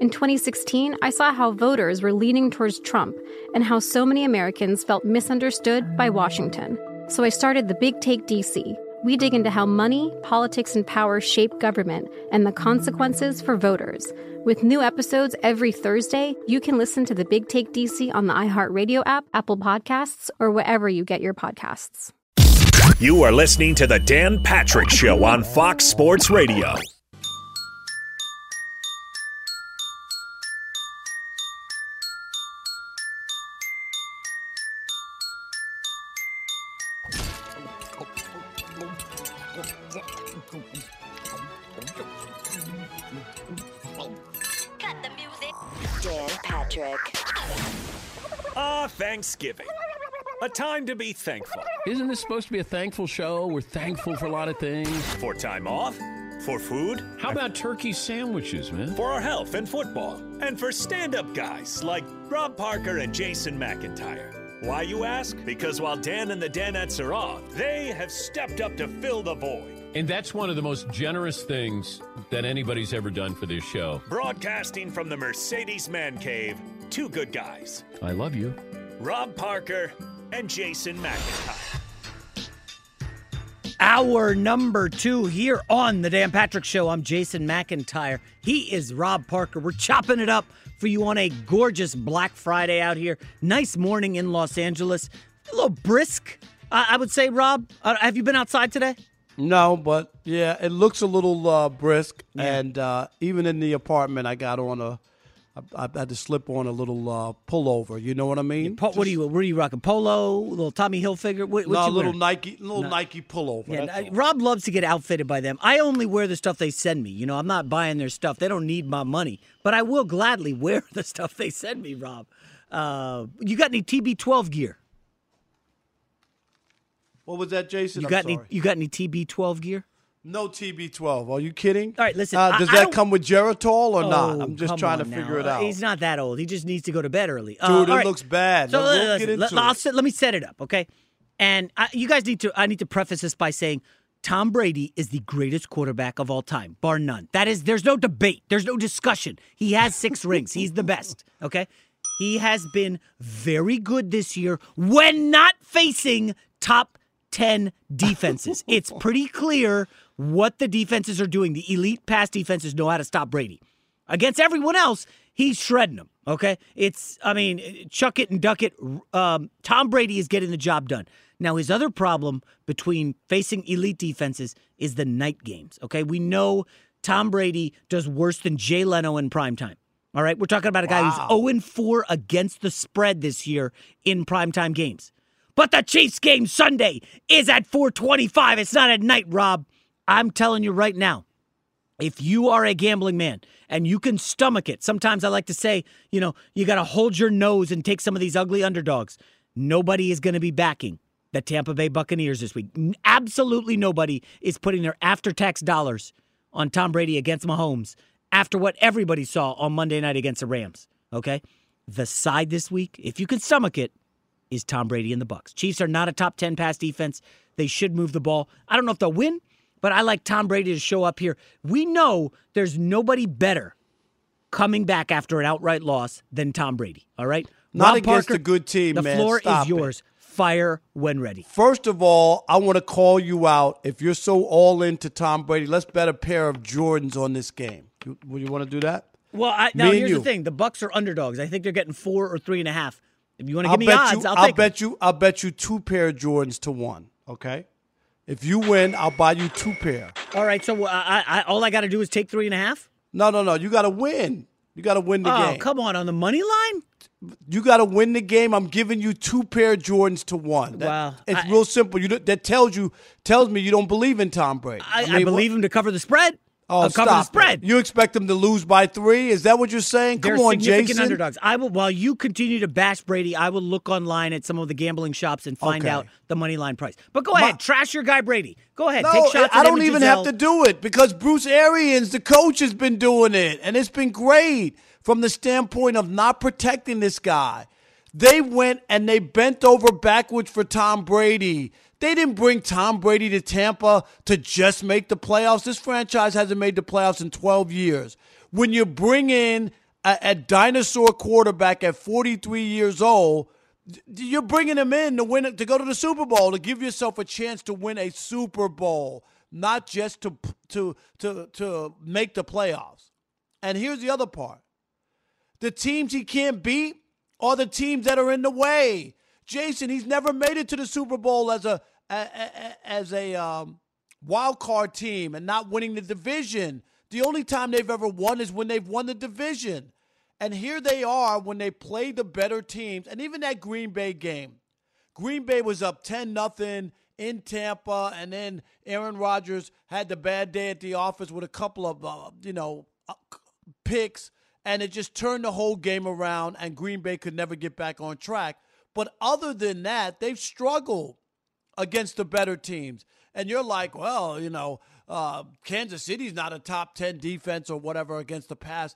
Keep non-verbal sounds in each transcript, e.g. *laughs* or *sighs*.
In 2016, I saw how voters were leaning towards Trump and how so many Americans felt misunderstood by Washington. So I started the Big Take DC. We dig into how money, politics, and power shape government and the consequences for voters. With new episodes every Thursday, you can listen to the Big Take DC on the iHeartRadio app, Apple Podcasts, or wherever you get your podcasts. You are listening to The Dan Patrick Show on Fox Sports Radio. Thanksgiving. A time to be thankful. Isn't this supposed to be a thankful show? We're thankful for a lot of things. For time off, for food, How about turkey sandwiches, man? for our health and football, and for stand up guys like Rob Parker and Jason McIntyre. Why, you ask? Because while Dan and the Danettes are off, they have stepped up to fill the void. And that's one of the most generous things that anybody's ever done for this show. Broadcasting from the Mercedes Man Cave, two good guys I love you. Rob Parker and Jason McIntyre. Hour number two here on the Dan Patrick Show. I'm Jason McIntyre. He is Rob Parker. We're chopping it up for you on a gorgeous Black Friday out here. Nice morning in Los Angeles. A little brisk, I I would say, Rob. Uh, have you been outside today? No, but yeah, it looks a little uh, brisk, and uh, even in the apartment, I got on a, I, I had to slip on a little uh, pullover. You know what I mean? Po- what are you? What are you rocking? Polo, little Tommy Hilfiger. What, what no, a you little wearing? Nike, little No. Nike pullover. Yeah, I- Rob loves to get outfitted by them. I only wear the stuff they send me. You know, I'm not buying their stuff. They don't need my money, but I will gladly wear *laughs* the stuff they send me. Rob, uh, you got any TB12 gear? What was that, Jason? You I'm got any? You got any TB12 gear? No TB12. Are you kidding? All right, listen. Uh, does I that don't- come with Geritol or not? Oh, I'm just trying to figure now. it out. He's not that old. He just needs to go to bed early. Uh, Dude, all it right. looks bad. So We'll listen, get into let, I'll it. set- let me set it up, okay? And I, you guys need to. I need to preface this by saying Tom Brady is the greatest quarterback of all time, bar none. That is, there's no debate. There's no discussion. He has six *laughs* rings. He's the best. Okay. He has been very good this year when not facing top 10 defenses. it's pretty clear what the defenses are doing. The elite pass defenses know how to stop Brady. Against everyone else, he's shredding them. Okay, it's I mean, chuck it and duck it. Um, Tom Brady is getting the job done. Now his other problem between facing elite defenses is the night games. Okay, we know Tom Brady does worse than Jay Leno in prime time. All right, we're talking about a guy who's 0 and 4 against the spread this year in primetime games. But the Chiefs game Sunday is at 425. It's not at night, Rob. I'm telling you right now, if you are a gambling man and you can stomach it, sometimes I like to say, you know, you got to hold your nose and take some of these ugly underdogs. Nobody is going to be backing the Tampa Bay Buccaneers this week. Absolutely nobody is putting their after tax dollars on Tom Brady against Mahomes after what everybody saw on Monday night against the Rams. Okay? the side this week, if you can stomach it, is Tom Brady and the Bucks. Chiefs are not a top 10 pass defense. They should move the ball. I don't know if they'll win, but I like Tom Brady to show up here. We know there's nobody better coming back after an outright loss than Tom Brady, all right? Not Rob against Parker, a good team, The man. floor Stop is it. yours. Fire when ready. First of all, I want to call you out. If you're so all into Tom Brady, let's bet a pair of Jordans on this game. You, would you want to do that? Well, I, now here's you. the thing: the Bucks are underdogs. I think they're getting four or three and a half. If you want to I'll me odds, you. I'll I'll bet you. I'll bet you two pair of Jordans to one. Okay. If you win, I'll buy you two pair. All right, so uh, I, I, all I got to do is take three and a half. No, no, no. You got to win. You got to win the oh, game. come on, on the money line. You got to win the game. I'm giving you two pair of Jordans to one. That- Wow. It's I- real simple. You that tells you tells me you don't believe in Tom Brady. I, I, mean, believe him to cover the spread. Oh, I'll cover the stop spread. It. You expect them to lose by three? Is that what you're saying? Come They're on, significant Jason. underdogs. I will while you continue to bash Brady, I will look online at some of the gambling shops and find Okay. out the money line price. But go My- ahead, trash your guy Brady. Go ahead, No, take shots. I don't even Gisele. have to do it because Bruce Arians, the coach, has been doing it, and it's been great from the standpoint of not protecting this guy. They went and they bent over backwards for Tom Brady. They didn't bring Tom Brady to Tampa to just make the playoffs. This franchise hasn't made the playoffs in 12 years. When you bring in a, a dinosaur quarterback at 43 years old, you're bringing him in to win to go to the Super Bowl to give yourself a chance to win a Super Bowl, not just to to to to make the playoffs. And here's the other part: the teams he can't beat are the teams that are in the way. Jason, he's never made it to the Super Bowl as a, a- a- as a um, wild card team and not winning the division. The only time they've ever won is when they've won the division. And here they are when they play the better teams. And even that Green Bay game, Green Bay was up 10 nothing in Tampa, and then Aaron Rodgers had the bad day at the office with a couple of, uh, you know, uh, picks, and it just turned the whole game around, and Green Bay could never get back on track. But other than that, they've struggled against the better teams. And you're like, well, you know, uh, Kansas City's not a top 10 defense or whatever against the pass.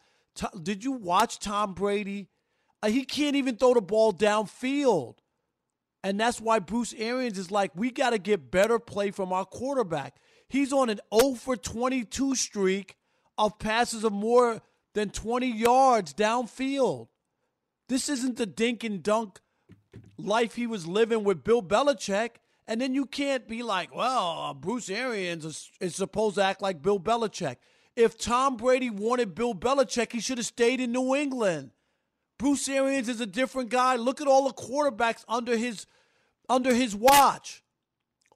Did you watch Tom Brady? Uh, he can't even throw the ball downfield. And that's why Bruce Arians is like, we got to get better play from our quarterback. He's on an 0 for 22 streak of passes of more than 20 yards downfield. This isn't the dink and dunk life he was living with Bill Belichick. And then you can't be like, well, Bruce Arians is, is supposed to act like Bill Belichick. If Tom Brady wanted Bill Belichick, he should have stayed in New England. Bruce Arians is a different guy. Look at all the quarterbacks under his under his watch.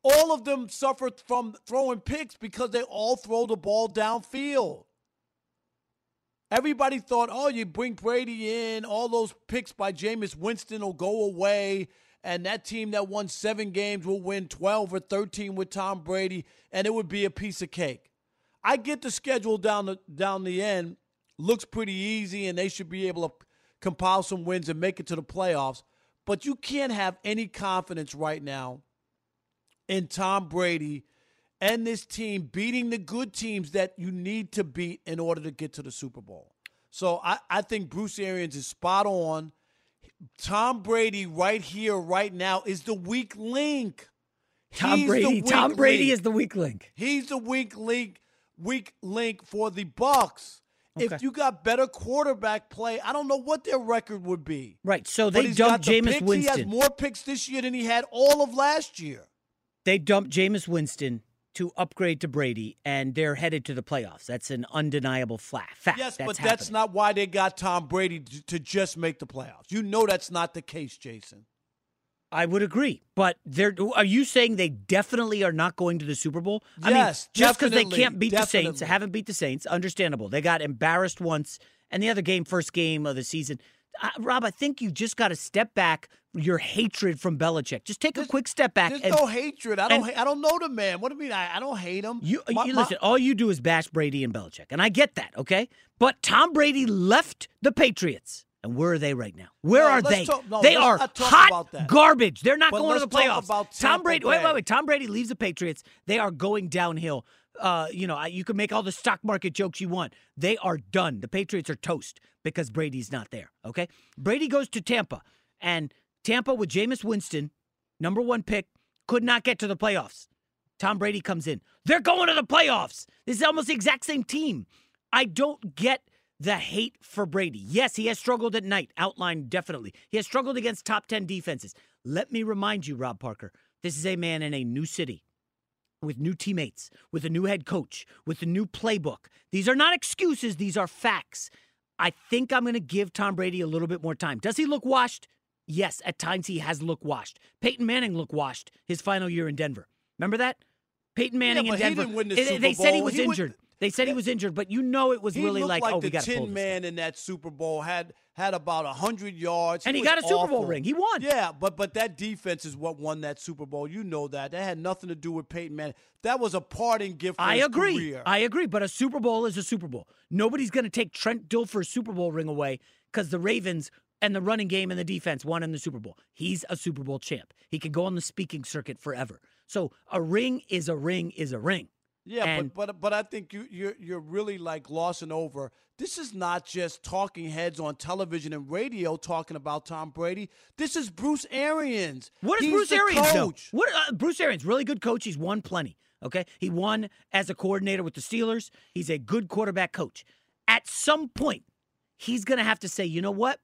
All of them suffered from throwing picks because they all throw the ball downfield. Everybody thought, oh, you bring Brady in, all those picks by Jameis Winston will go away, and that team that won seven games will win 12 or 13 with Tom Brady, and it would be a piece of cake. I get the schedule down the down the end looks pretty easy, and they should be able to compile some wins and make it to the playoffs. But you can't have any confidence right now in Tom Brady and this team beating the good teams that you need to beat in order to get to the Super Bowl. So I, I think Bruce Arians is spot on. Tom Brady right here, right now, is the weak link. Tom He's Brady. Tom Brady link. is the weak link. He's the weak link, weak link for the Bucks. Okay. If you got better quarterback play, I don't know what their record would be. Right. So they dumped the Jameis picks. He has more picks this year than he had all of last year. They dumped Jameis Winston to upgrade to Brady, and they're headed to the playoffs. That's an undeniable fla- fact. Yes, that's but happening. that's not why they got Tom Brady to, just make the playoffs. You know that's not the case, Jason. I would agree, but they're. Are you saying they definitely are not going to the Super Bowl? I mean, Yes, just because they can't beat the Saints, haven't beat the Saints, understandable. They got embarrassed once, and the other game, first game of the season. Rob, I think you just got to step back your hatred from Belichick. Just take a quick step back. There's and, no hatred. I don't. and- I don't know the man. What do you mean? I, I don't hate him. You, My- you my- listen. All you do is bash Brady and Belichick, and I get that. Okay, but Tom Brady left the Patriots, and where are they right now? Where No, are they? talk- no, they are hot about that. garbage. They're not But going to the playoffs. Tom Brady. Wait, wait, wait. Tom Brady leaves the Patriots. They are going downhill. Uh, you know, you can make all the stock market jokes you want. They are done. The Patriots are toast because Brady's not there. Okay, Brady goes to Tampa, and Tampa with Jameis Winston, number one pick, could not get to the playoffs. Tom Brady comes in. They're going to the playoffs. This is almost the exact same team. I don't get the hate for Brady. Yes, he has struggled at night, outlined definitely. He has struggled against top 10 defenses. Let me remind you, Rob Parker, this is a man in a new city with new teammates, with a new head coach, with a new playbook. These are not excuses, these are facts. I think I'm going to give Tom Brady a little bit more time. Does he look washed? Yes, at times he has looked washed. Peyton Manning looked washed his final year in Denver. Remember that? Peyton Manning Yeah, in Denver. didn't win the they, they said he was He would- injured. They said he was injured, but you know it was He really like, like oh, the we got to pull Tin. Man in that Super Bowl had had about hundred yards, And he got a Super Bowl ring. He won. Yeah, but but that defense is what won that Super Bowl. You know that. That had nothing to do with Peyton Manning. That was a parting gift. For I his agree. Career. I agree. But a Super Bowl is a Super Bowl. Nobody's going to take Trent Dilfer's Super Bowl ring away because the Ravens and the running game and the defense won in the Super Bowl. He's a Super Bowl champ. He can go on the speaking circuit forever. So a ring is a ring is a ring. Yeah, And- but but but I think you you're you're really like glossing over. This is not just talking heads on television and radio talking about Tom Brady. This is Bruce Arians. What is He's Bruce Arians know? coach. What uh, Bruce Arians, really good coach. He's won plenty. Okay, he won as a coordinator with the Steelers. He's a good quarterback coach. At some point, he's going to have to say, you know what,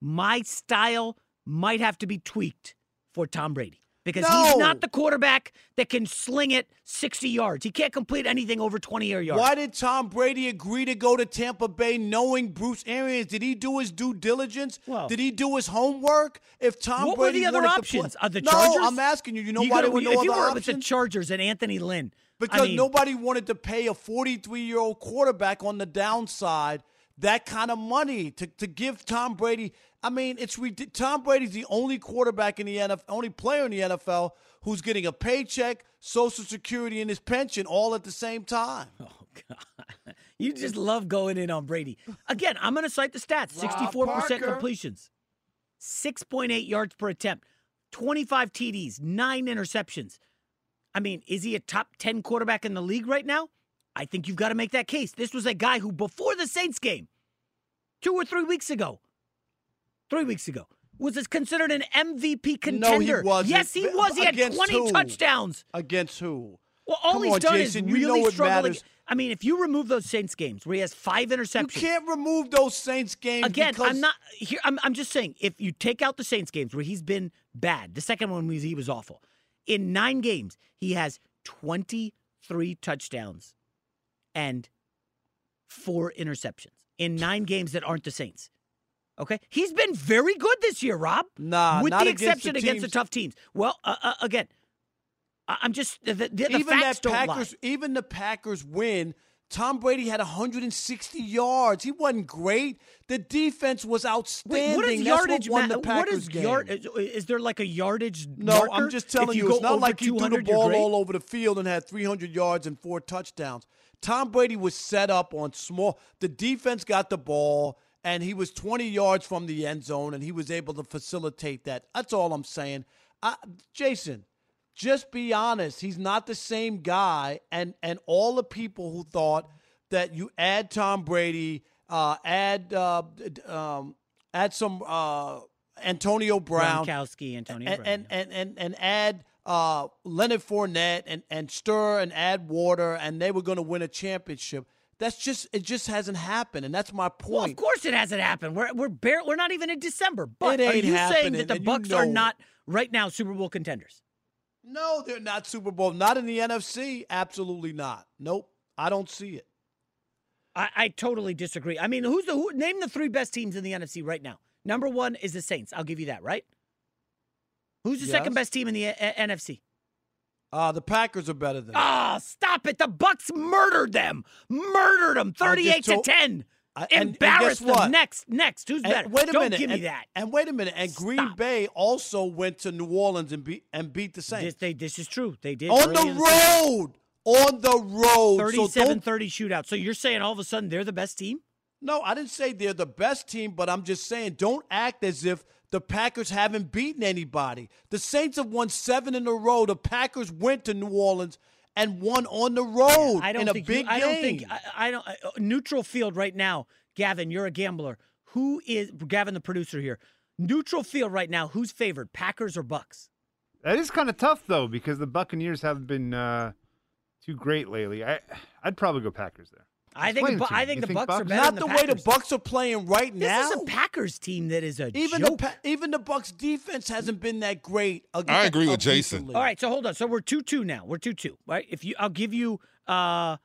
my style might have to be tweaked for Tom Brady because he's not the quarterback that can sling it 60 yards. He can't complete anything over 20 yards. Why did Tom Brady agree to go to Tampa Bay knowing Bruce Arians? Did he do his due diligence? Well- did he do his homework? If Tom what were Brady the other options? play, Are the no, Chargers? I'm asking you. You know You why gotta- there were no if you other were with the? Chargers and Anthony Lynn, I Because mean- nobody wanted to pay a 43 year old quarterback on the downside that kind of money to, to give Tom Brady. I mean, it's Tom Brady's the only quarterback in the NFL, only player in the NFL who's getting a paycheck, Social Security, and his pension all at the same time. Oh God! *laughs* You just love going in on Brady. Again, I'm going to cite the stats: 64 percent completions, 6.8 yards per attempt, 25 TDs, nine interceptions. I mean, is he a top 10 quarterback in the league right now? I think you've got to make that case. This was a guy who, before the Saints game, two or three weeks ago, three weeks ago, was this considered an MVP contender. No, he wasn't. Yes, he was. He had 20 who? touchdowns. Against who? Well, all Come he's on, done Jason, is you really know it struggle. matters. I mean, if you remove those Saints games where he has five interceptions, You can't remove those Saints games again, because I'm not here. I'm, I'm just saying, if you take out the Saints games where he's been bad, the second one was he was awful. In nine games, he has 23 touchdowns and four interceptions in nine games that aren't the Saints. Okay, he's been very good this year, Rob. Nah, with the against exception the against the tough teams. Well, uh, uh, again, I'm just the, the, the even facts that Packers, even the Packers win. Tom Brady had 160 yards. He wasn't great. The defense was outstanding. Wait, what is That's yardage? what won the Packers what is game. yard? Is, there like a yardage? No, marker? I'm just telling If you, you, it's not like he threw the ball all over the field and had 300 yards and four touchdowns. Tom Brady was set up on small. The defense got the ball, and he was 20 yards from the end zone, and he was able to facilitate that. That's all I'm saying. I, Jason, just be honest. He's not the same guy, and and all the people who thought that you add Tom Brady, uh, add uh, um, add some uh, Antonio Brown, Gronkowski, Antonio and, Brown. and, and and and add uh, Leonard Fournette and and stir and add water, and they were going to win a championship. That's just it. Just hasn't happened, and that's my point. well, of course it hasn't happened. We're we're bare, we're not even in December. But are you saying that the you Bucks are know it. not right now Super Bowl contenders? No, they're not Super Bowl. Not in the NFC. Absolutely not. Nope. I don't see it. I, I totally disagree. I mean, who's the who, name the three best teams in the NFC right now? Number one is the Saints. I'll give you that. Right. Who's the second best team in the uh, NFC? Uh, the Packers are better than. Oh, stop it! The Bucks murdered them, murdered them, thirty-eight told- to ten. I- and- and Embarrassed what? them. Next, next. Who's better? Wait a Don't minute. give me and, that. And wait a minute. And Green Bay also went to New Orleans and beat and beat the This, Saints they, this is true. They did on the road. On the road. So 37 don't 30 shootout. So you're saying all of a sudden they're the best team? No, I didn't say they're the best team, but I'm just saying don't act as if the Packers haven't beaten anybody. The Saints have won seven in a row. The Packers went to New Orleans and won on the road I don't in a think big you, I game. don't think I, I don't uh, neutral field right now. Gavin, you're a gambler. Who is Gavin, the producer here? Neutral field right now. Who's favored, Packers or Bucks? That is kind of tough though, because the Buccaneers haven't been uh, too great lately. I I'd probably go Packers there. I think the, Bu- to me. I think You the think Bucks are better Not than the, the way the Bucks are playing right This now. is a Packers team that is a even joke. the Pa- even the Bucks defense hasn't been that great. ag- I agree with Jason. recently. All right, so hold on. So we're two two now. We're two two, right? If you, I'll give you uh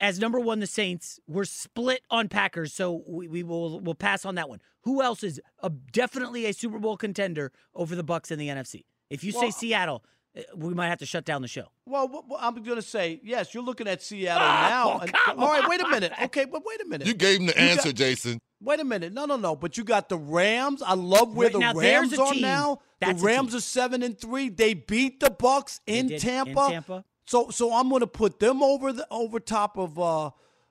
as number one the Saints. We're split on Packers, so we, we will we'll pass on that one. Who else is a, definitely a Super Bowl contender over the Bucks in the NFC? If you say Seattle, uh, we might have to shut down the show. Well, what- what I'm going to say yes. You're looking at Seattle Oh, now. and- come all right, wait a minute. Okay, but wait a minute. You gave him the You answer, got- Jason. Wait a minute. No, no, no. But you got the Rams. I love where Right the now, Rams are team. now. That's the Rams are seven and three. They beat the Bucks in did, in Tampa. Tampa. So, so I'm going to put them over the over top of uh,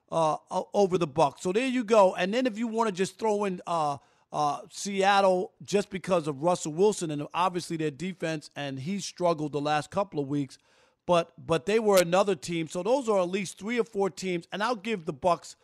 uh, uh, over the Bucks. So there you go. And then if you want to just throw in uh, uh, Seattle just because of Russell Wilson and obviously their defense, and he struggled the last couple of weeks. But but they were another team. So those are at least three or four teams, and I'll give the Bucks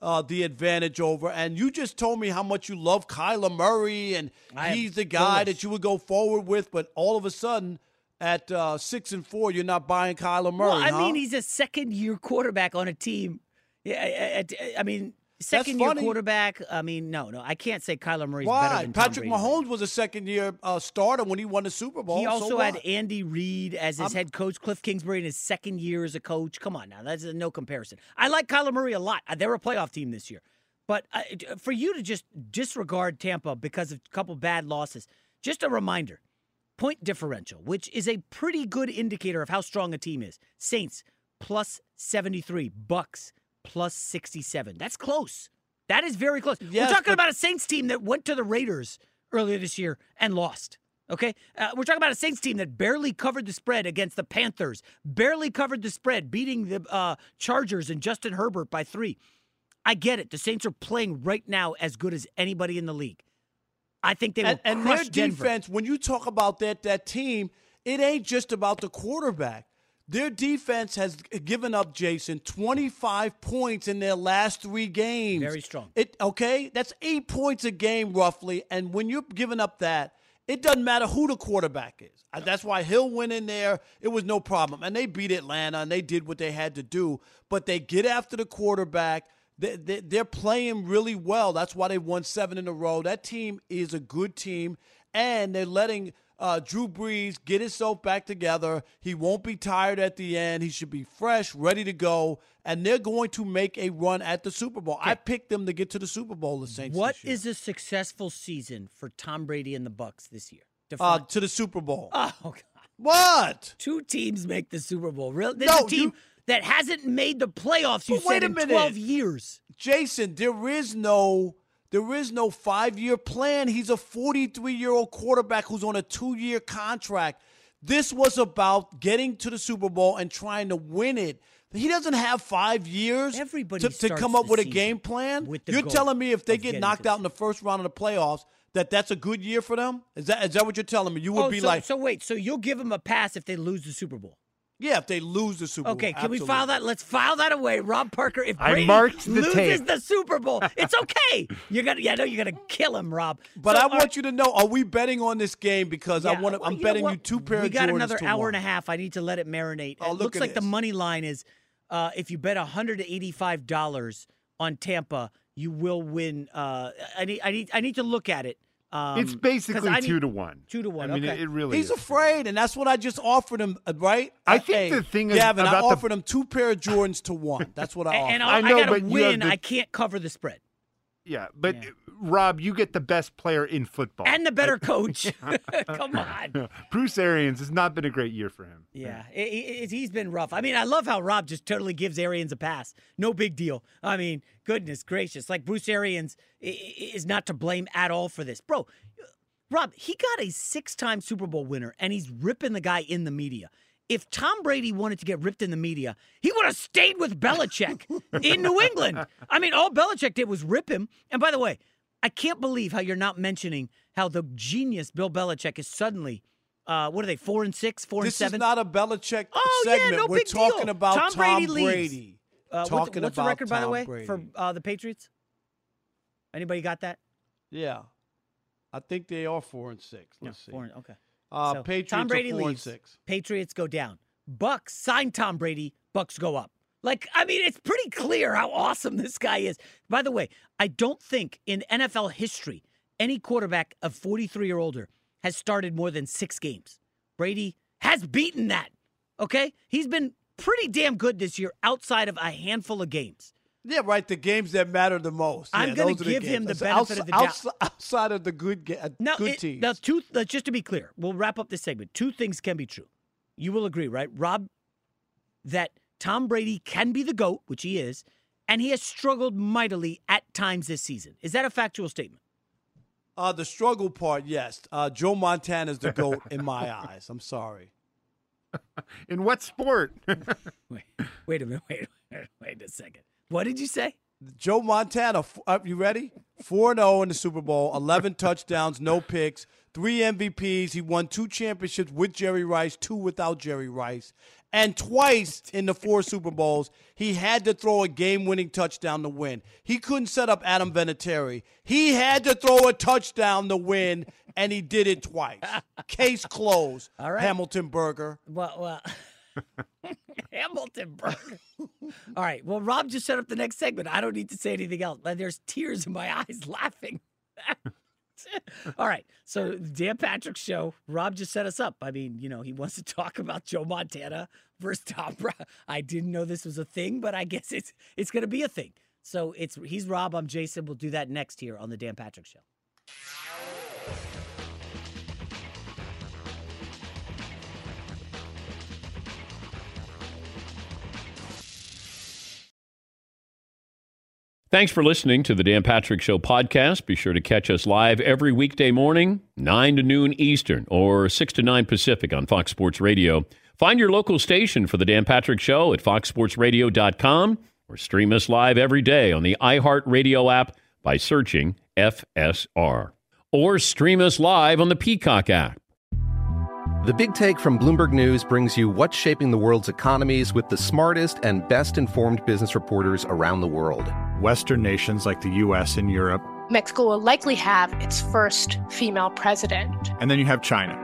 uh, the advantage over. And you just told me how much you love Kyler Murray, and I he's the guy that you would go forward with. But all of a sudden, at uh, six and four, you're not buying Kyler Murray. well, I huh? mean, he's a second year quarterback on a team. Yeah, I, I- I mean, second year funny. quarterback. I mean, no, no, I can't say Kyler Murray's better Why? than Tom Patrick Brady. Mahomes was a second year uh, starter when he won the Super Bowl. He so also what? had Andy Reid as his I'm- head coach, Cliff Kingsbury in his second year as a coach. Come on now, that's no comparison. I like Kyler Murray a lot. They're a playoff team this year. But uh, for you to just disregard Tampa because of a couple bad losses, just a reminder point differential, which is a pretty good indicator of how strong a team is. Saints plus 73, Bucks plus 67. That's close. That is very close. Yes, We're talking but- about a Saints team that went to the Raiders earlier this year and lost. Okay, uh, we're talking about a Saints team that barely covered the spread against the Panthers, barely covered the spread, beating the uh, Chargers and Justin Herbert by three. I get it. The Saints are playing right now as good as anybody in the league. I think they will and, and their Denver. defense, when you talk about that that team, it ain't just about the quarterback. Their defense has given up Jason 25 points in their last three games. Very strong. It okay? That's eight points a game roughly. And when you're giving up that, it doesn't matter who the quarterback is. That's why Hill went in there. It was no problem. And they beat Atlanta and they did what they had to do. But they get after the quarterback. They, they, they're playing really well. That's why they won seven in a row. That team is a good team. And they're letting uh, Drew Brees get himself back together. He won't be tired at the end. He should be fresh, ready to go. And they're going to make a run at the Super Bowl. I picked them to get to the Super Bowl, the Saints. What is a successful season for Tom Brady and the Bucks this year? uh, to the Super Bowl? oh *laughs* God! What? Two teams make the Super Bowl. Real? This No, a team you- that hasn't made the playoffs. You wait said a in minute. twelve years. Jason, there is no there is no five year plan. He's a 43 year old quarterback who's on a two year contract. This was about getting to the Super Bowl and trying to win it. He doesn't have five years Everybody to, to come up with a game plan. You're telling me if they get knocked out in the first round of the playoffs, that that's a good year for them? Is that is that what you're telling me? You would oh, be so, like, so wait, so you'll give them a pass if they lose the Super Bowl? Yeah, if they lose the Super Bowl. Okay, can we file that? Let's file that away, Rob Parker. If I Brady marked the loses tape. the Super Bowl, *laughs* it's okay. You're gonna, yeah, I know you're gonna kill him, Rob. But So, I want right, you to know: Are we betting on this game? Because I want to. well, I'm know betting you two pair We got Jordans another hour one. and a half. I need to let it marinate. Oh, it look looks at like the money line is, uh, if you bet 185 dollars on Tampa, you will win. Uh, I need, I need, I need to look at it. Um, it's 'cause basically I need- two to one. Two to one. I mean, okay. it, it really He's is. afraid, and that's what I just offered him. uh, Right? I think Hey, the thing is Gavin, I about the- offered him two pair of Jordans to one. That's what I *laughs* offered. and I I, know, I gotta but you have win. the- I can't cover the spread. Yeah, but Yeah. Rob, you get the best player in football. And the better *laughs* coach. *laughs* Come on. Bruce Arians has not been a great year for him. Yeah, it, it, he's been rough. I mean, I love how Rob just totally gives Arians a pass. No big deal. I mean, goodness gracious. Like Bruce Arians is not to blame at all for this. Bro, Rob, he got a six time Super Bowl winner and he's ripping the guy in the media. If Tom Brady wanted to get ripped in the media, he would have stayed with Belichick in New England. I mean, all Belichick did was rip him. And by the way, I can't believe how you're not mentioning how the genius Bill Belichick is suddenly Uh, what are they? Four and six, four This and seven. This is not a Belichick oh segment. yeah, no We're big talking deal. about Tom, Brady. leaves. Brady. Uh, talking what's about the record, by the way, Brady. for uh, the Patriots? Anybody got that? Yeah, I think they are four and six. Let's see. four and- okay. Uh, So, Patriots Tom Brady four leaves. and six. Patriots go down. Bucks sign Tom Brady. Bucks go up. Like, I mean, it's pretty clear how awesome this guy is. By the way, I don't think in NFL history any quarterback of 43 or older has started more than six games. Brady has beaten that. Okay, he's been pretty damn good this year outside of a handful of games. Yeah, right. The games that matter the most. I'm Yeah, gonna those are the give him the benefit of the doubt. Outside of the good, uh, Now, good it- teams. now two. Let's just to be clear, we'll wrap up this segment. Two things can be true. You will agree, right, Rob, that Tom Brady can be the goat, which he is, and he has struggled mightily at times this season. Is that a factual statement? Uh, the struggle part, yes. Uh, Joe Montana is the goat in my eyes. I'm sorry. *laughs* In what sport? *laughs* wait, wait a minute. Wait, wait, wait a second. What did you say? Joe Montana, f- uh, you ready? 4 0 in the Super Bowl, 11 *laughs* touchdowns, no picks, three MVPs. He won two championships with Jerry Rice, two without Jerry Rice. And twice in the four Super Bowls, he had to throw a game winning touchdown to win. He couldn't set up Adam Vinatieri. He had to throw a touchdown to win, and he did it twice. *laughs* Case closed. All right. Hamilton Burger. Well, well, *laughs* Hamilton Burger. All right. Well, Rob just set up the next segment. I don't need to say anything else. There's tears in my *laughs* eyes laughing. All right. So, Dan Patrick show. Rob just set us up. I mean, you know, he wants to talk about Joe Montana Bra- *laughs* I didn't know this was a thing, but I guess it's it's going to be a thing. So it's he's Rob. I'm Jason. We'll do that next here on the Dan Patrick show. Thanks for listening to the Dan Patrick Show podcast. Be sure to catch us live every weekday morning, 9 to noon Eastern or 6 to 9 Pacific on Fox Sports Radio. Find your local station for the Dan Patrick Show at foxsportsradio.com or stream us live every day on the iHeartRadio app by searching FSR. Or stream us live on the Peacock app. The Big Take from Bloomberg News brings you what's shaping the world's economies with the smartest and best informed business reporters around the world. Western nations like the US and Europe. Mexico will likely have its first female president. And then you have China.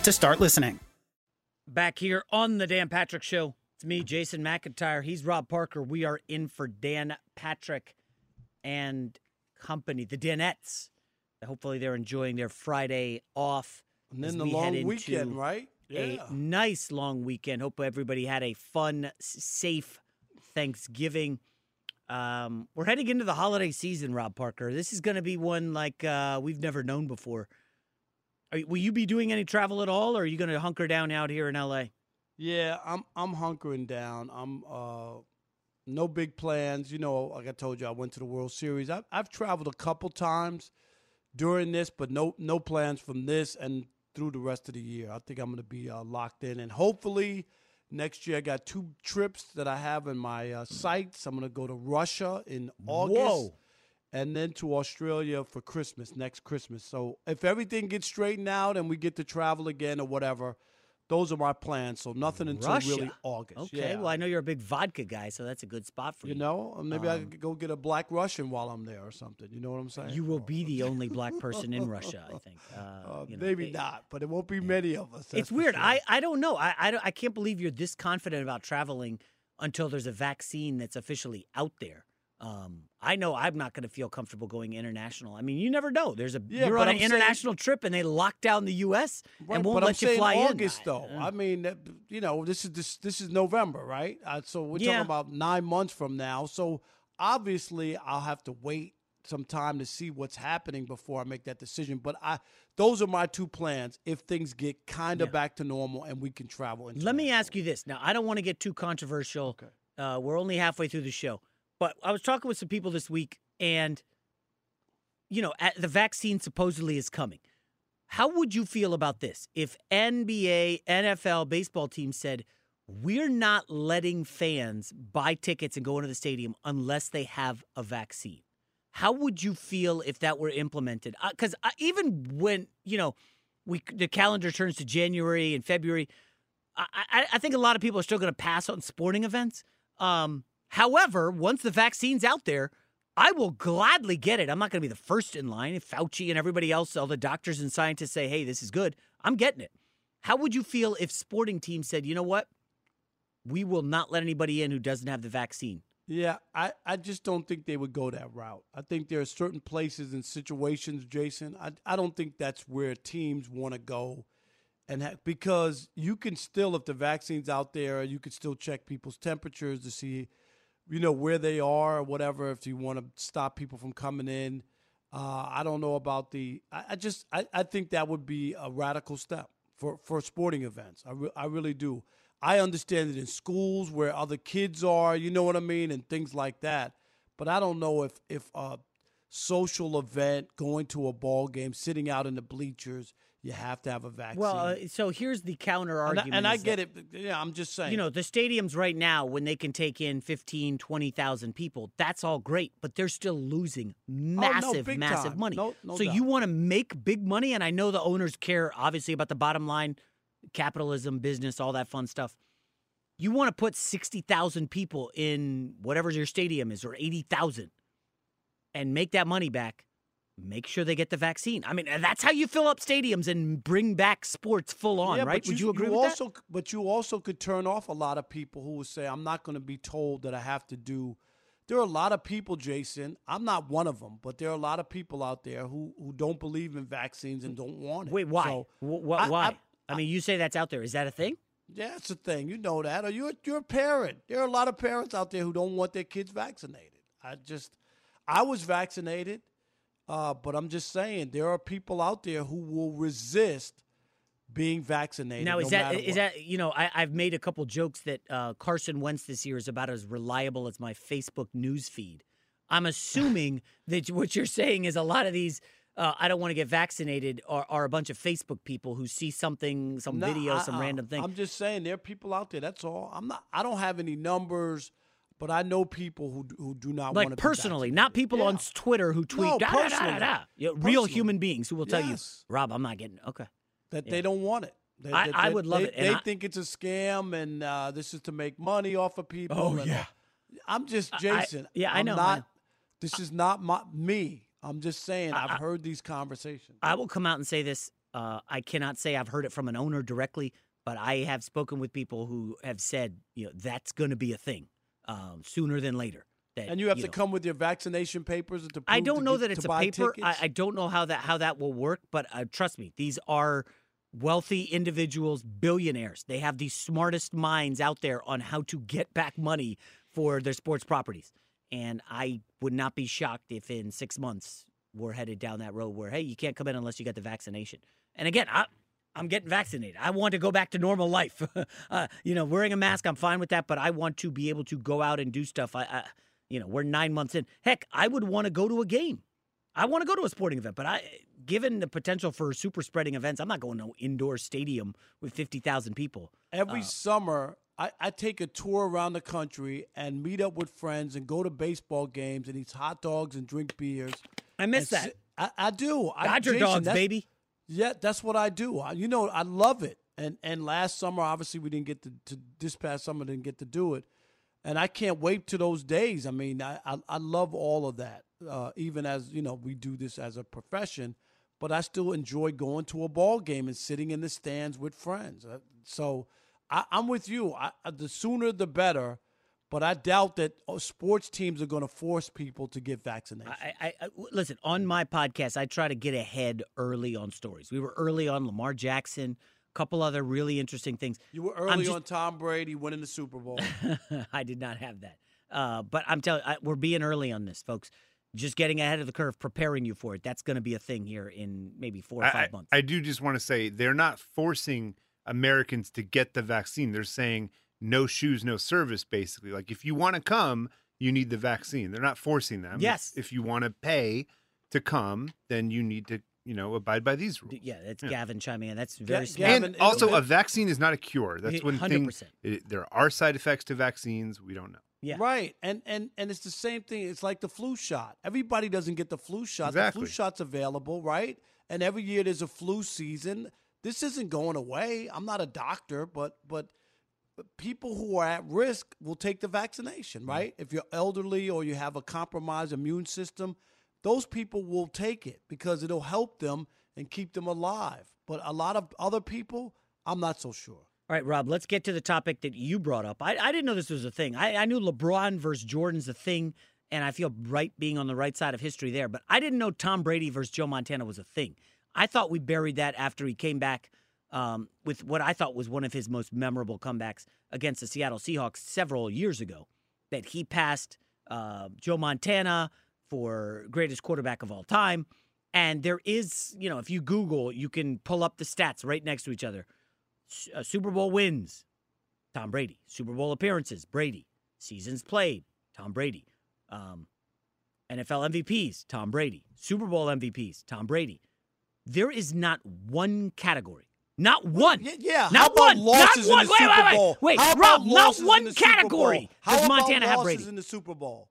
to start listening. Back here on the Dan Patrick Show, it's me, Jason McIntyre. He's Rob Parker. We are in for Dan Patrick and company, the Danettes. Hopefully, they're enjoying their Friday off. And then the we long weekend, right? A Yeah. nice long weekend. Hope everybody had a fun, safe Thanksgiving. Um, we're heading into the holiday season, Rob Parker. This is going to be one like uh, we've never known before. Are, will you be doing any travel at all, or are you going to hunker down out here in LA? Yeah, I'm I'm hunkering down. I'm uh no big plans. You know, like I told you, I went to the World Series. I've I've traveled a couple times during this, but no no plans from this and through the rest of the year. I think I'm going to be uh, locked in, and hopefully next year I got two trips that I have in my uh, sights. I'm going to go to Russia in August. Whoa. And then to Australia for Christmas, next Christmas. So if everything gets straightened out and we get to travel again or whatever, those are my plans. So nothing until Russia. really August. Okay, Yeah. well I know you're a big vodka guy, so that's a good spot for you. You know, maybe I Um, could go get a black Russian while I'm there or something. You know what I'm saying? You will be the *laughs* only black person in Russia, I think. *laughs* Uh, Uh, you know, maybe they- not, but it won't be many of us. It's weird. sure. I, I don't know. I, I I can't believe you're this confident about traveling until there's a vaccine that's officially out there. Um, I know I'm not going to feel comfortable going international. I mean, you never know. There's a Yeah, you're on an I'm saying- international trip and they lock down the U.S. Right, and won't let I'm you fly August, in. though. I mean, you know, this is this this is November, right? Uh, so we're Yeah. talking about nine months from now. So obviously, I'll have to wait some time to see what's happening before I make that decision. But I, those are my two plans. If things get kind of back to normal and we can travel. Let me ask you this. Now, I don't want to get too controversial. Uh, we're only halfway through the show. But I was talking with some people this week, and, you know, the vaccine supposedly is coming. How would you feel about this if NBA, NFL, baseball teams said, we're not letting fans buy tickets and go into the stadium unless they have a vaccine? How would you feel if that were implemented? Because uh, even when, you know, we the calendar turns to January and February, I, I, I think a lot of people are still going to pass on sporting events. Um, however, once the vaccine's out there, I will gladly get it. I'm not going to be the first in line. If Fauci and everybody else, all the doctors and scientists say, hey, this is good, I'm getting it. How would you feel if sporting teams said, you know what? We will not let anybody in who doesn't have the vaccine. Yeah, I, I just don't think they would go that route. I think there are certain places and situations, Jason. I, I don't think that's where teams want to go, and ha- because you can still, if the vaccine's out there, you can still check people's temperatures to see, you know, where they are or whatever. If you want to stop people from coming in, uh, I don't know about the. I, I just I, I think that would be a radical step for for sporting events. I re- I really do. I understand it in schools where other kids are, you know what I mean, and things like that. But I don't know if if a social event, going to a ball game, sitting out in the bleachers, you have to have a vaccine. Well, uh, so here's the counter and argument. and I get that- it. Yeah, I'm just saying. You know, the stadiums right now, when they can take in 15, 20,000 people, that's all great, but they're still losing massive, big massive time. money. No- no so doubt. you want to make big money, and I know the owners care, obviously, about the bottom line, capitalism, business, all that fun stuff. You want to put 60,000 people in whatever your stadium is, or 80,000, and make that money back. Make sure they get the vaccine. I mean, uh, that's how you fill up stadiums and bring back sports full on, Yeah, right? Would you, agree with also, that? But you also could turn off a lot of people who would say, "I'm not going to be told that I have to do." There are a lot of people, Jason. I'm not one of them, but there are a lot of people out there who who don't believe in vaccines and don't want it. Wait, why? So, Wh- wh- I- why? I- I, mean, you say that's out there. Is that a thing? Yeah, it's a thing. You know that. Or you're you're a parent. There are a lot of parents out there who don't want their kids vaccinated. I just, I was vaccinated, uh, but I'm just saying there are people out there who will resist being vaccinated. Now, is no that is what. that you know? I, I've made a couple jokes that uh, Carson Wentz this year is about as reliable as my Facebook news feed. I'm assuming *laughs* that what you're saying is a lot of these. Uh, I don't want to get vaccinated. Are, are a bunch of Facebook people who see something, some No, video, I- some I- random thing. I'm just saying there are people out there. That's all. I'm not. I don't have any numbers, but I know people who who do not want to personally, not people on Twitter who tweet No, da, da, da, da, personally. Yeah, real human beings who will tell you, Rob, I'm not getting okay. that Yeah. they don't want it. They, I- that- I would love they, it, and They I- think it's a scam, and uh, this is to make money off of people. Oh, and, yeah. I'm just I- I- Jason. yeah, I I'm know, I Not, know. This is not my me. I'm just saying. I- I've heard these conversations. I will come out and say this. Uh, I cannot say I've heard it from an owner directly, but I have spoken with people who have said, you know, that's going to be a thing um, sooner than later. That, and you have to know, come with your vaccination papers to. I don't to know get- that it's a paper. I. I don't know how that how that will work, but uh, trust me, these are wealthy individuals, billionaires. They have the smartest minds out there on how to get back money for their sports properties. And I would not be shocked if in six months we're headed down that road where hey, you can't come in unless you got the vaccination. And again, I. I'm getting vaccinated. I want to go back to normal life. *laughs* uh, you know, wearing a mask, I'm fine with that, but I want to be able to go out and do stuff. I, I you know, we're nine months in. Heck, I would want to go to a game. I want to go to a sporting event, but I, given the potential for super spreading events, I'm not going to no indoor stadium with fifty thousand people. Every Uh, summer, I, I take a tour around the country and meet up with friends and go to baseball games and eat hot dogs and drink beers. I miss And that. I, I do. I, Dodger Jason, dogs, baby. Yeah, that's what I do. I, you know, I love it. And and last summer, obviously, we didn't get to, to this past summer didn't get to do it. And I can't wait to those days. I mean, I I, I love all of that. Uh, even as you know, we do this as a profession, but I still enjoy going to a ball game and sitting in the stands with friends. Uh, so I, I'm with you. I- the sooner the better. But I doubt that uh, sports teams are going to force people to get vaccinated. I, I, I listen on my podcast. I try to get ahead early on stories. We were early on Lamar Jackson, a couple other really interesting things. You were early just- on Tom Brady winning the Super Bowl. *laughs* I did not have that. Uh, but I'm telling I, we're being early on this, folks. Just getting ahead of the curve, preparing you for it. That's going to be a thing here in maybe four or five I, months. I do just want to say they're not forcing Americans to get the vaccine. They're saying no shoes, no service, basically. Like if you want to come, you need the vaccine. They're not forcing them. Yes. If, you want to pay to come, then you need to, you know, abide by these rules. yeah, that's Yeah. Gavin chiming in. That's very smart. and also, a vaccine is not a cure. That's Yeah, one 100%. it- there are side effects to vaccines. We don't know. Yeah. Right. And and and it's the same thing. It's like the flu shot. Everybody doesn't get the flu shot. The flu shot's available, right? And every year there's a flu season. This isn't going away. I'm not a doctor, but but but people who are at risk will take the vaccination, mm. right? If you're elderly or you have a compromised immune system, those people will take it because it'll help them and keep them alive. But a lot of other people, I'm not so sure. All right, Rob, let's get to the topic that you brought up. I, I didn't know this was a thing. I, I knew LeBron versus Jordan's a thing, and I feel right being on the right side of history there, but I didn't know Tom Brady versus Joe Montana was a thing. I thought we buried that after he came back um, with what I thought was one of his most memorable comebacks against the Seattle Seahawks several years ago, that he passed uh, Joe Montana for greatest quarterback of all time. And there is, you know, if you Google, you can pull up the stats right next to each other. S- uh, Super Bowl wins, Tom Brady. Super Bowl appearances, Brady. Seasons played, Tom Brady. Um, NFL MVPs, Tom Brady. Super Bowl MVPs, Tom Brady. There is not one category. Not one. Yeah, yeah. Not How about one. losses not one. in the wait, Super wait, wait, Bowl? Wait, How Rob, not one the Super Bowl? category How does about Montana have losses Brady. in the Super Bowl?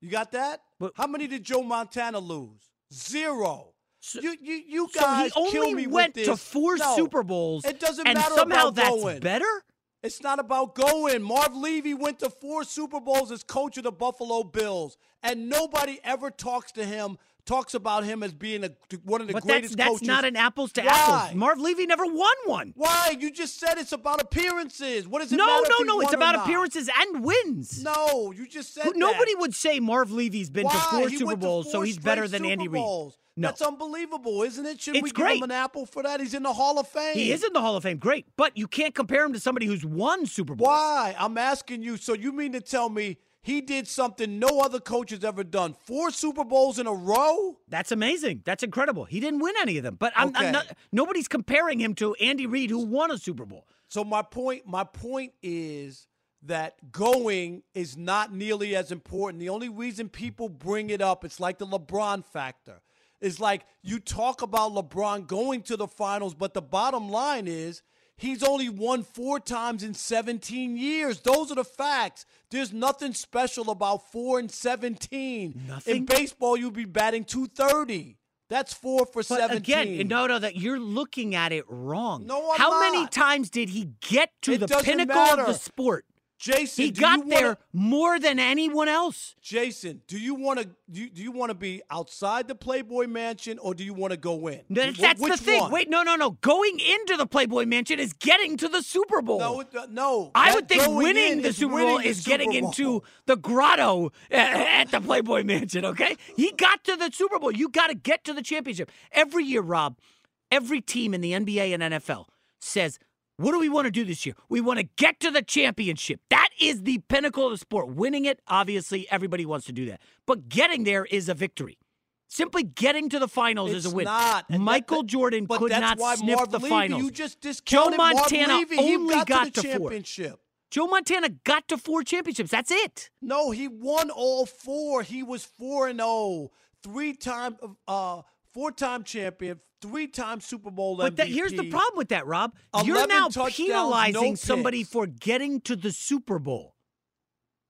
You got that? How many did Joe Montana lose? Zero. you you you So guys he only went to four No, Super Bowls, It doesn't and matter somehow about that's going. better. It's not about going. Marv Levy went to four Super Bowls as coach of the Buffalo Bills, and nobody ever talks to him, talks about him as being a, one of the But that's, greatest that's coaches. not an apples to Why? apples. Marv Levy never won one. Why? You just said it's about appearances. What does it No, no, no. It's about not? appearances and wins. No, you just said Who- that. Nobody would say Marv Levy's been to four He Super Bowls, so he's better than Andy Super Reid. No. That's unbelievable, isn't it? Should It's we give great. him an apple for that? He's in the Hall of Fame. He is in the Hall of Fame, great, but you can't compare him to somebody who's won Super Bowls. Why? I'm asking you. So you mean to tell me he did something no other coach has ever done? Four Super Bowls in a row? That's amazing. That's incredible. He didn't win any of them, but I'm, I'm not, nobody's comparing him to Andy Reid, who won a Super Bowl. So my point, my point is that going is not nearly as important. The only reason people bring it up, it's like the LeBron factor. It's like you talk about LeBron going to the finals, but the bottom line is he's only won four times in 17 years. Those are the facts. There's nothing special about four and 17. Nothing? In baseball, you'd be batting 230. That's four for But 17. again, no, no, that you're looking at it wrong. No, I'm How many times did he get to It the pinnacle matter. of the sport? Jason, he got wanna- there more than anyone else. Jason, do you want to do you, do you want to be outside the Playboy Mansion or do you want to go in? That's, that's the thing. one? Wait, no, no, no. Going into the Playboy Mansion is getting to the Super Bowl. No, uh, no. I would think winning the Super winning Bowl is getting Bowl. into the grotto a- *laughs* at the Playboy Mansion, okay? He got to the Super Bowl. You got to get to the championship. Every year, Rob, every team in the NBA and NFL says, what do we want to do this year? We want to get to the championship. That is the pinnacle of the sport. Winning it, obviously, everybody wants to do that. But getting there is a victory. Simply getting to the finals is a win. not. Michael that- Jordan could not sniff Marv the Levy, finals. You just Joe discounted Marv Montana Levy. Only got, got to to the four. championship. Joe Montana got to four championships. That's it. No, he won all four. He was four and zero, three time, uh, four time champion, three time Super Bowl But that, MVP. here's the problem with that, Rob. You're now penalizing no somebody for getting to the Super Bowl.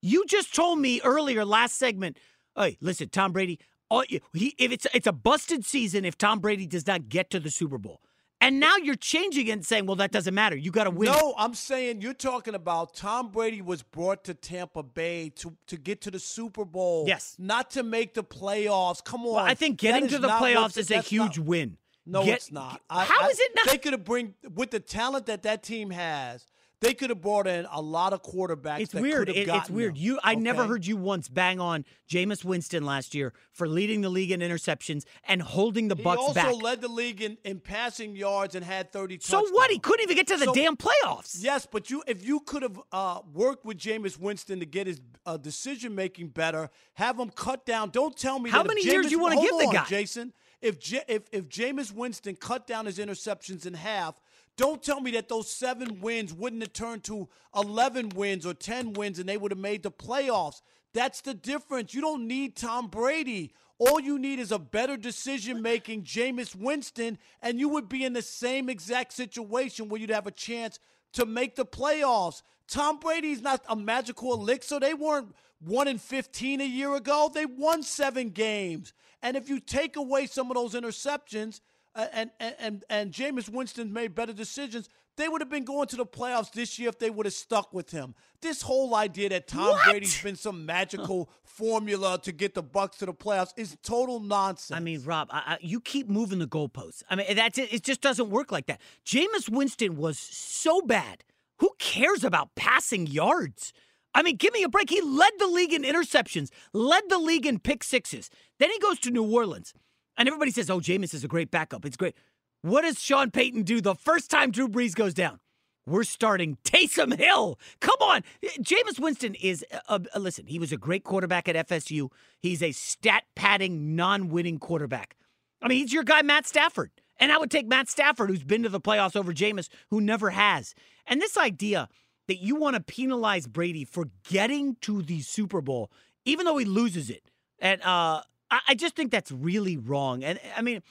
You just told me earlier, last segment. Hey, listen, Tom Brady. All, he, if it's it's a busted season if Tom Brady does not get to the Super Bowl, and now you're changing it and saying, well, that doesn't matter. You got to win. No, I'm saying you're talking about Tom Brady was brought to Tampa Bay to, to get to the Super Bowl. Yes. Not to make the playoffs. Come on. Well, I think getting to the playoffs is a huge not- win. No, Get- it's not. How I, is it not? They could have bring with the talent that that team has. They could have brought in a lot of quarterbacks. It's that weird. could have It- it's weird. them, You, I never heard you once bang on Jameis Winston last year for leading the league in interceptions and holding the He Bucks also led the league in, in passing yards and had 30 So touchdowns. what? He couldn't even get to the So- damn playoffs. Yes, but you if you could have uh, worked with Jameis Winston to get his uh, decision making better, have him cut down. Don't tell me How many years Jameis- you wanna hold give the guy? Jason. If J- if if Jameis Winston cut down his interceptions in half, don't tell me that those seven wins wouldn't have turned to eleven wins or ten wins, and they would have made the playoffs. That's the difference. You don't need Tom Brady. All you need is a better decision making Jameis Winston, and you would be in the same exact situation where you'd have a chance to make the playoffs. Tom Brady's not a magical elixir. They weren't 1 in 15 a year ago. They won seven games. And if you take away some of those interceptions and, and, and, and Jameis Winston made better decisions, they would have been going to the playoffs this year if they would have stuck with him. This whole idea that Tom What? Brady's been some magical *laughs* formula to get the Bucks to the playoffs is total nonsense. I mean, Rob, I, I, you keep moving the goalposts. I mean, that's it. It just doesn't work like that. Jameis Winston was so bad. Who cares about passing yards? I mean, give me a break. He led the league in interceptions, led the league in pick sixes. Then he goes to New Orleans, and everybody says, "Oh, Jameis is a great backup. It's great." What does Sean Payton do the first time Drew Brees goes down? We're starting Taysom Hill. Come on. Jameis Winston is, uh, uh, listen, he was a great quarterback at FSU. He's a stat padding, non winning quarterback. I mean, he's your guy, Matt Stafford. And I would take Matt Stafford, who's been to the playoffs over Jameis, who never has. And this idea that you want to penalize Brady for getting to the Super Bowl, even though he loses it, and uh, I, I just think that's really wrong. And I mean,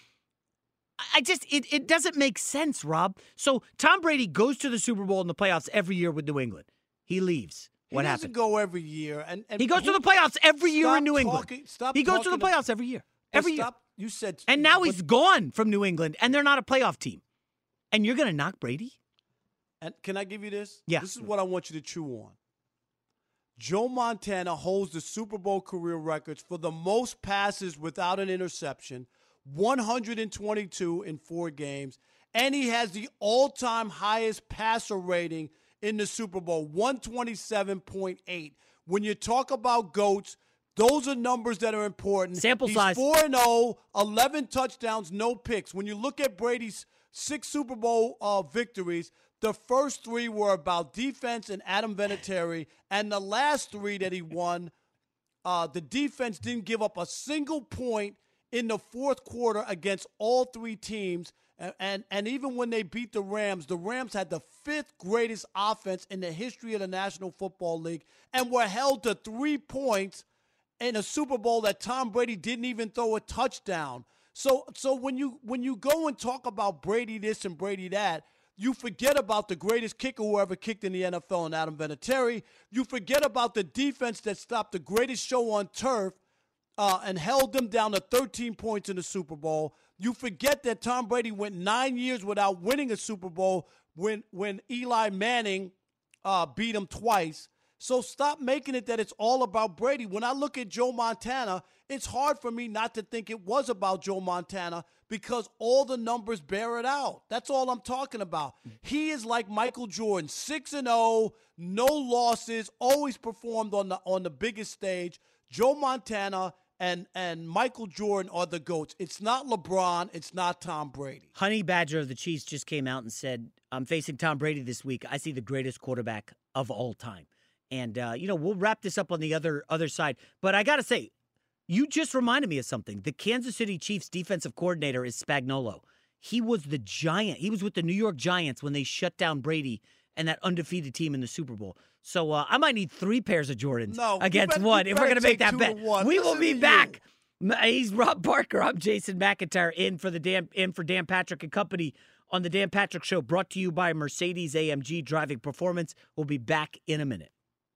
I just it, it doesn't make sense, Rob. So Tom Brady goes to the Super Bowl in the playoffs every year with New England. He leaves. he What doesn't happened? go every year. And, and He goes to the playoffs every year in New England. talking- stop he goes to the playoffs every year. Every year. You said And now he's gone from New England, and they're not a playoff team. And you're going to knock Brady? And can I give you this? Yeah. This is what I want you to chew on. Joe Montana holds the Super Bowl career records for the most passes without an interception, 122 in four games, and he has the all-time highest passer rating in the Super Bowl, 127.8. When you talk about goats, those are numbers that are important. Sample He's size. 4 and 0, 11 touchdowns, no picks. When you look at Brady's six Super Bowl uh, victories, the first three were about defense and Adam Vinatieri, and the last three that he won, uh, the defense didn't give up a single point in the fourth quarter against all three teams. And, and, and even when they beat the Rams, the Rams had the fifth greatest offense in the history of the National Football League and were held to three points in a Super Bowl that Tom Brady didn't even throw a touchdown. So so when you when you go and talk about Brady this and Brady that, you forget about the greatest kicker who ever kicked in the NFL and Adam Vinatieri. You forget about the defense that stopped the greatest show on turf uh, and held them down to 13 points in the Super Bowl. You forget that Tom Brady went nine years without winning a Super Bowl when when Eli Manning uh, beat him twice. So stop making it that it's all about Brady. When I look at Joe Montana, it's hard for me not to think it was about Joe Montana because all the numbers bear it out. That's all I'm talking about. He is like Michael Jordan, 6 and 0, no losses, always performed on the on the biggest stage. Joe Montana and and Michael Jordan are the goats. It's not LeBron, it's not Tom Brady. Honey Badger of the Chiefs just came out and said, I'm facing Tom Brady this week. I see the greatest quarterback of all time. And uh, you know, we'll wrap this up on the other other side. But I gotta say, you just reminded me of something. The Kansas City Chiefs defensive coordinator is Spagnuolo. He was the giant. He was with the New York Giants when they shut down Brady and that undefeated team in the Super Bowl. So uh, I might need three pairs of Jordans No, against better- one if we're gonna make that bet. to. We will be to you. back. He's Rob Parker. I'm Jason McIntyre in for the Dan in for Dan Patrick and Company on the Dan Patrick Show, brought to you by Mercedes AMG Driving Performance. We'll be back in a minute.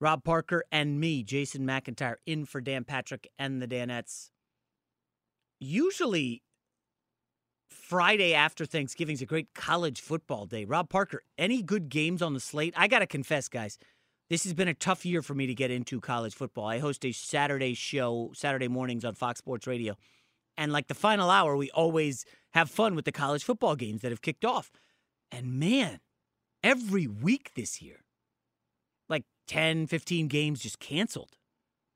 Rob Parker and me, Jason McIntyre, in for Dan Patrick and the Danettes. Usually, Friday after Thanksgiving is a great college football day. Rob Parker, any good games on the slate? I got to confess, guys, this has been a tough year for me to get into college football. I host a Saturday show, Saturday mornings on Fox Sports Radio. And like the final hour, we always have fun with the college football games that have kicked off. And man, every week this year, 10, 15 games just canceled.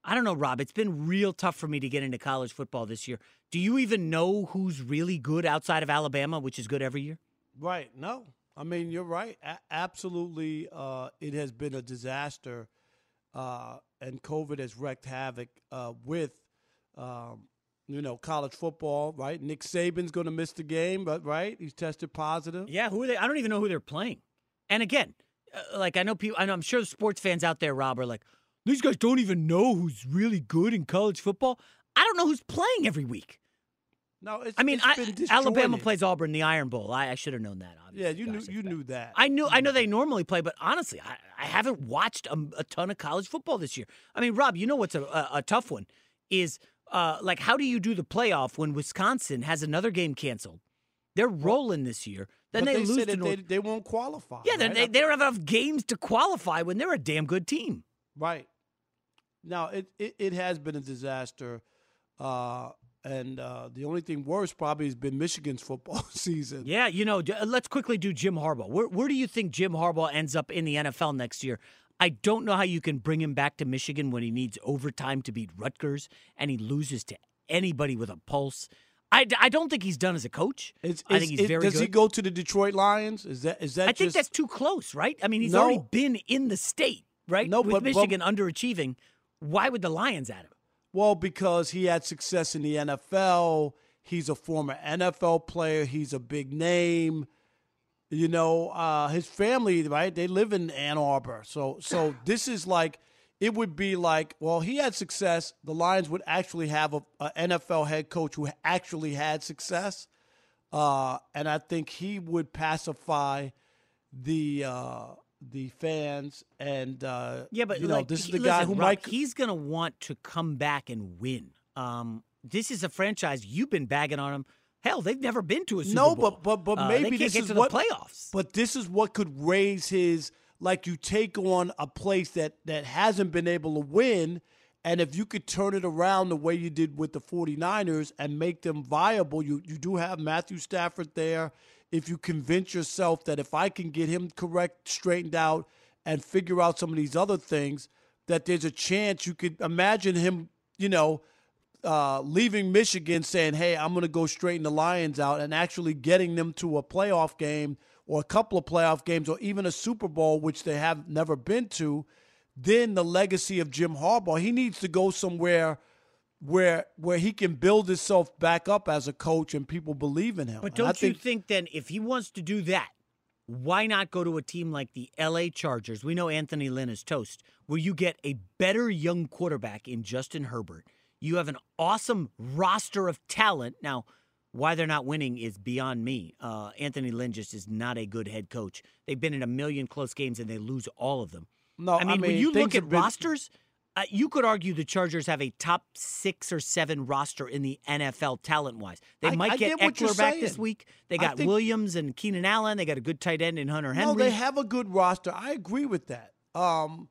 I don't know, Rob. It's been real tough for me to get into college football this year. Do you even know who's really good outside of Alabama, which is good every year? Right. No. I mean, you're right. A- absolutely. Uh, it has been a disaster, uh, and COVID has wreaked havoc uh, with, um, you know, college football, right? Nick Saban's going to miss the game, but, right? He's tested positive. Yeah, who are they? I don't even know who they're playing. And again, like I know people, I know I'm sure the sports fans out there, Rob, are like, these guys don't even know who's really good in college football. I don't know who's playing every week. No, it's, I mean, I, Alabama plays Auburn in the Iron Bowl. I, I should have known that. Obviously. Yeah, you knew you knew that. I knew I know they normally play, but honestly, I, I haven't watched a, a ton of college football this year. I mean, Rob, you know what's a, a, a tough one is uh, like how do you do the playoff when Wisconsin has another game canceled? They're rolling this year. Then they, they lose said to North. they, they won't qualify. yeah, right? they, they don't have enough games to qualify when they're a damn good team. Right. Now it, it, it has been a disaster, uh, and uh, the only thing worse probably has been Michigan's *laughs* football *laughs* season. Yeah, you know, uh, let's quickly do Jim Harbaugh. Where, where do you think Jim Harbaugh ends up in the NFL next year? I don't know how you can bring him back to Michigan when he needs overtime to beat Rutgers and he loses to anybody with a pulse. I, I don't think he's done as a coach. Is- I think he's very does good. he go to the Detroit Lions? Is that is that? I think that's too close, right? I mean, he's No. already been in the state, right? No, With but- but- Michigan underachieving. Why would the Lions add him? Well, because he had success in the NFL. He's a former NFL player. He's a big name. You know, uh, his family, right? They live in Ann Arbor. So, so *sighs* this is like, it would be like, well, he had success. The Lions would actually have a, a NFL head coach who actually had success, uh, and I think he would pacify the uh, the fans. And uh, Yeah, but you know, like, this is the listen, guy who Rob, might He's going to want to come back and win. Um, this is a franchise you've been bagging on him. Hell, they've never been to a Super no, Bowl. but but but Uh, maybe can't this is what the playoffs. But this is what could raise his like you take on a place that that hasn't been able to win and if you could turn it around the way you did with the 49ers and make them viable, you you do have Matthew Stafford there. If you convince yourself that if I can get him correct, straightened out and figure out some of these other things that there's a chance you could imagine him, you know, uh, leaving Michigan saying, hey, I'm going to go straighten the Lions out and actually getting them to a playoff game or a couple of playoff games or even a Super Bowl, which they have never been to, then the legacy of Jim Harbaugh, he needs to go somewhere where where he can build himself back up as a coach and people believe in him. But don't you think then, if he wants to do that, why not go to a team like the LA Chargers? We know Anthony Lynn is toast, where you get a better young quarterback in Justin Herbert. You have an awesome roster of talent. Now, why they're not winning is beyond me. Uh, Anthony Lynn just is not a good head coach. They've been in a million close games and they lose all of them. No, I I mean, when you look at been- rosters, uh, you could argue the Chargers have a top six or seven roster in the NFL talent wise. They I- might I get get Ekeler back this week. They got think- Williams and Keenan Allen. They got a good tight end in Hunter Henry. No, they have a good roster. I agree with that. Um,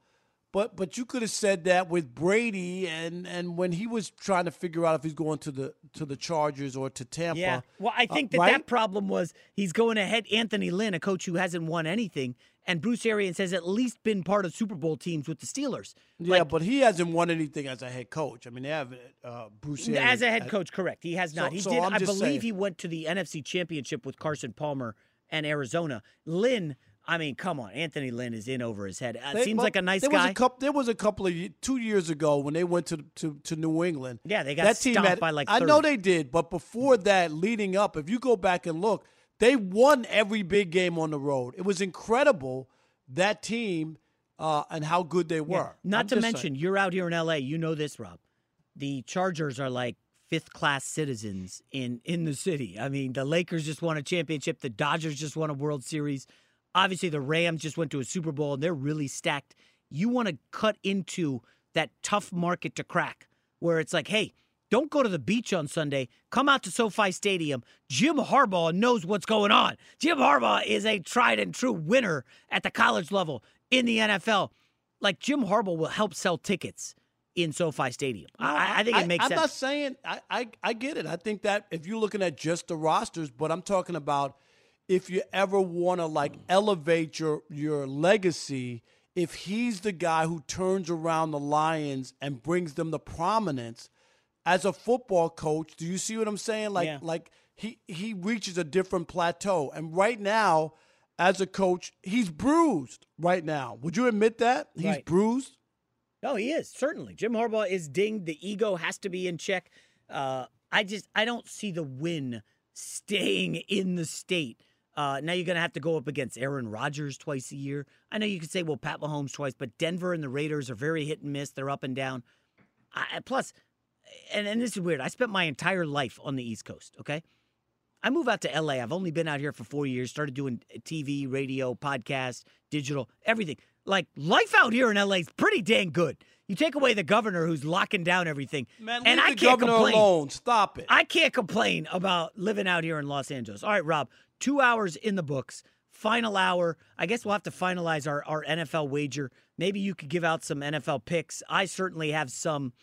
but but you could have said that with Brady and and when he was trying to figure out if he's going to the to the Chargers or to Tampa. Yeah. Well, I uh, think that right? that problem was he's going ahead Anthony Lynn, a coach who hasn't won anything, and Bruce Arians has at least been part of Super Bowl teams with the Steelers. Yeah, but he hasn't won anything as a head coach. I mean, they have uh, Bruce Arians As a head coach, correct. He has So- not. he so did. I believe saying. he went to the NFC Championship with Carson Palmer and Arizona. Lynn, I mean, come on, Anthony Lynn is in over his head. Uh, They- seems like a nice there guy. Was a couple, there was a couple of two years ago when they went to to, to New England. Yeah, they got that team had, by like I know they did, but before that, leading up, if you go back and look, they won every big game on the road. It was incredible that team uh, and how good they were. Yeah. Not I'm to mention, saying. you're out here in LA. You know this, Rob. The Chargers are like fifth class citizens in in the city. I mean, the Lakers just won a championship. The Dodgers just won a World Series. Obviously, the Rams just went to a Super Bowl, and they're really stacked. You want to cut into that tough market to crack, where it's like, hey. Don't go to the beach on Sunday. Come out to SoFi Stadium. Jim Harbaugh knows what's going on. Jim Harbaugh is a tried and true winner at the college level in the NFL like Jim Harbaugh will help sell tickets in SoFi Stadium. I, I think it makes sense. I'm sense. not saying I, I I get it. I think that if you're looking at just the rosters, but I'm talking about if you ever want to like elevate your your legacy, if he's the guy who turns around the Lions and brings them the prominence as a football coach, do you see what I'm saying? Like Yeah. like he he reaches a different plateau. And right now, as a coach, he's bruised right now. Would you admit that? He's Right. bruised? No, he is certainly. Jim Harbaugh is dinged. The ego has to be in check. Uh, I just I don't see the win staying in the state. Uh, now you're going to have to go up against Aaron Rodgers twice a year. I know you could say, well, Pat Mahomes twice, but Denver and the Raiders are very hit and miss. They're up and down. I, plus, and, and this is weird. I spent my entire life on the East Coast, okay? I move out to LA. I've only been out here for four years, started doing TV, radio, podcast, digital, everything. Like, life out here in LA is pretty dang good. You take away the governor who's locking down everything. Man, and I can't governor complain. alone. Stop it. I can't complain about living out here in Los Angeles. All right, Rob, two hours in the books. Final hour. I guess we'll have to finalize our, our NFL wager. Maybe you could give out some NFL picks. I certainly have some.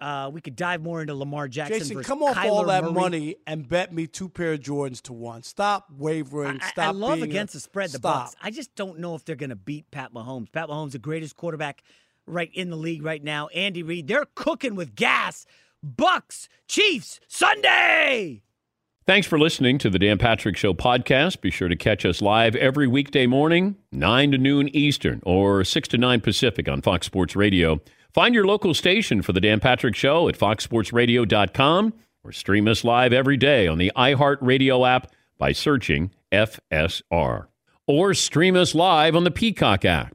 Uh, we could dive more into Lamar Jackson. Jason, versus come off Kyler all that Murray. money and bet me two pair of Jordans to one. Stop wavering. I- Stop. I love being a- against the spread the. Bucks. I just don't know if they're going to beat Pat Mahomes. Pat Mahomes, the greatest quarterback right in the league right now. Andy Reid, they're cooking with gas. Bucks, Chiefs, Sunday. Thanks for listening to the Dan Patrick Show podcast. Be sure to catch us live every weekday morning, 9 to noon Eastern or 6 to 9 Pacific on Fox Sports Radio. Find your local station for the Dan Patrick Show at foxsportsradio.com or stream us live every day on the iHeartRadio app by searching FSR. Or stream us live on the Peacock app.